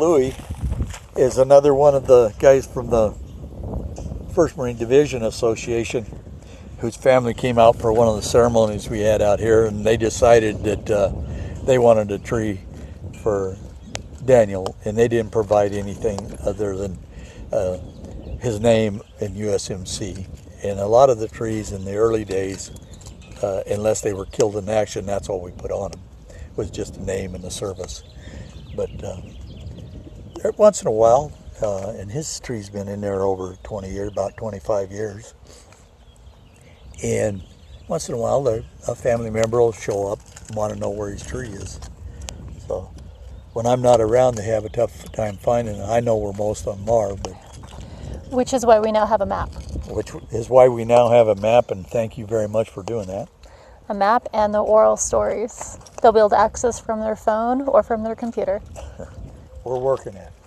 Louie is another one of the guys from the First Marine Division Association whose family came out for one of the ceremonies we had out here, and they decided that uh, they wanted a tree for Daniel, and they didn't provide anything other than uh, his name and USMC. And a lot of the trees in the early days, uh, unless they were killed in action, that's all we put on them, was just a name and a service. But uh, once in a while, uh, and his tree's been in there over 20 years, about 25 years. And once in a while, a family member will show up and want to know where his tree is. So when I'm not around, they have a tough time finding it. I know where most of them are, but which is why we now have a map. Which is why we now have a map, and thank you very much for doing that. A map and the oral stories. They'll be able to access from their phone or from their computer. We're working it.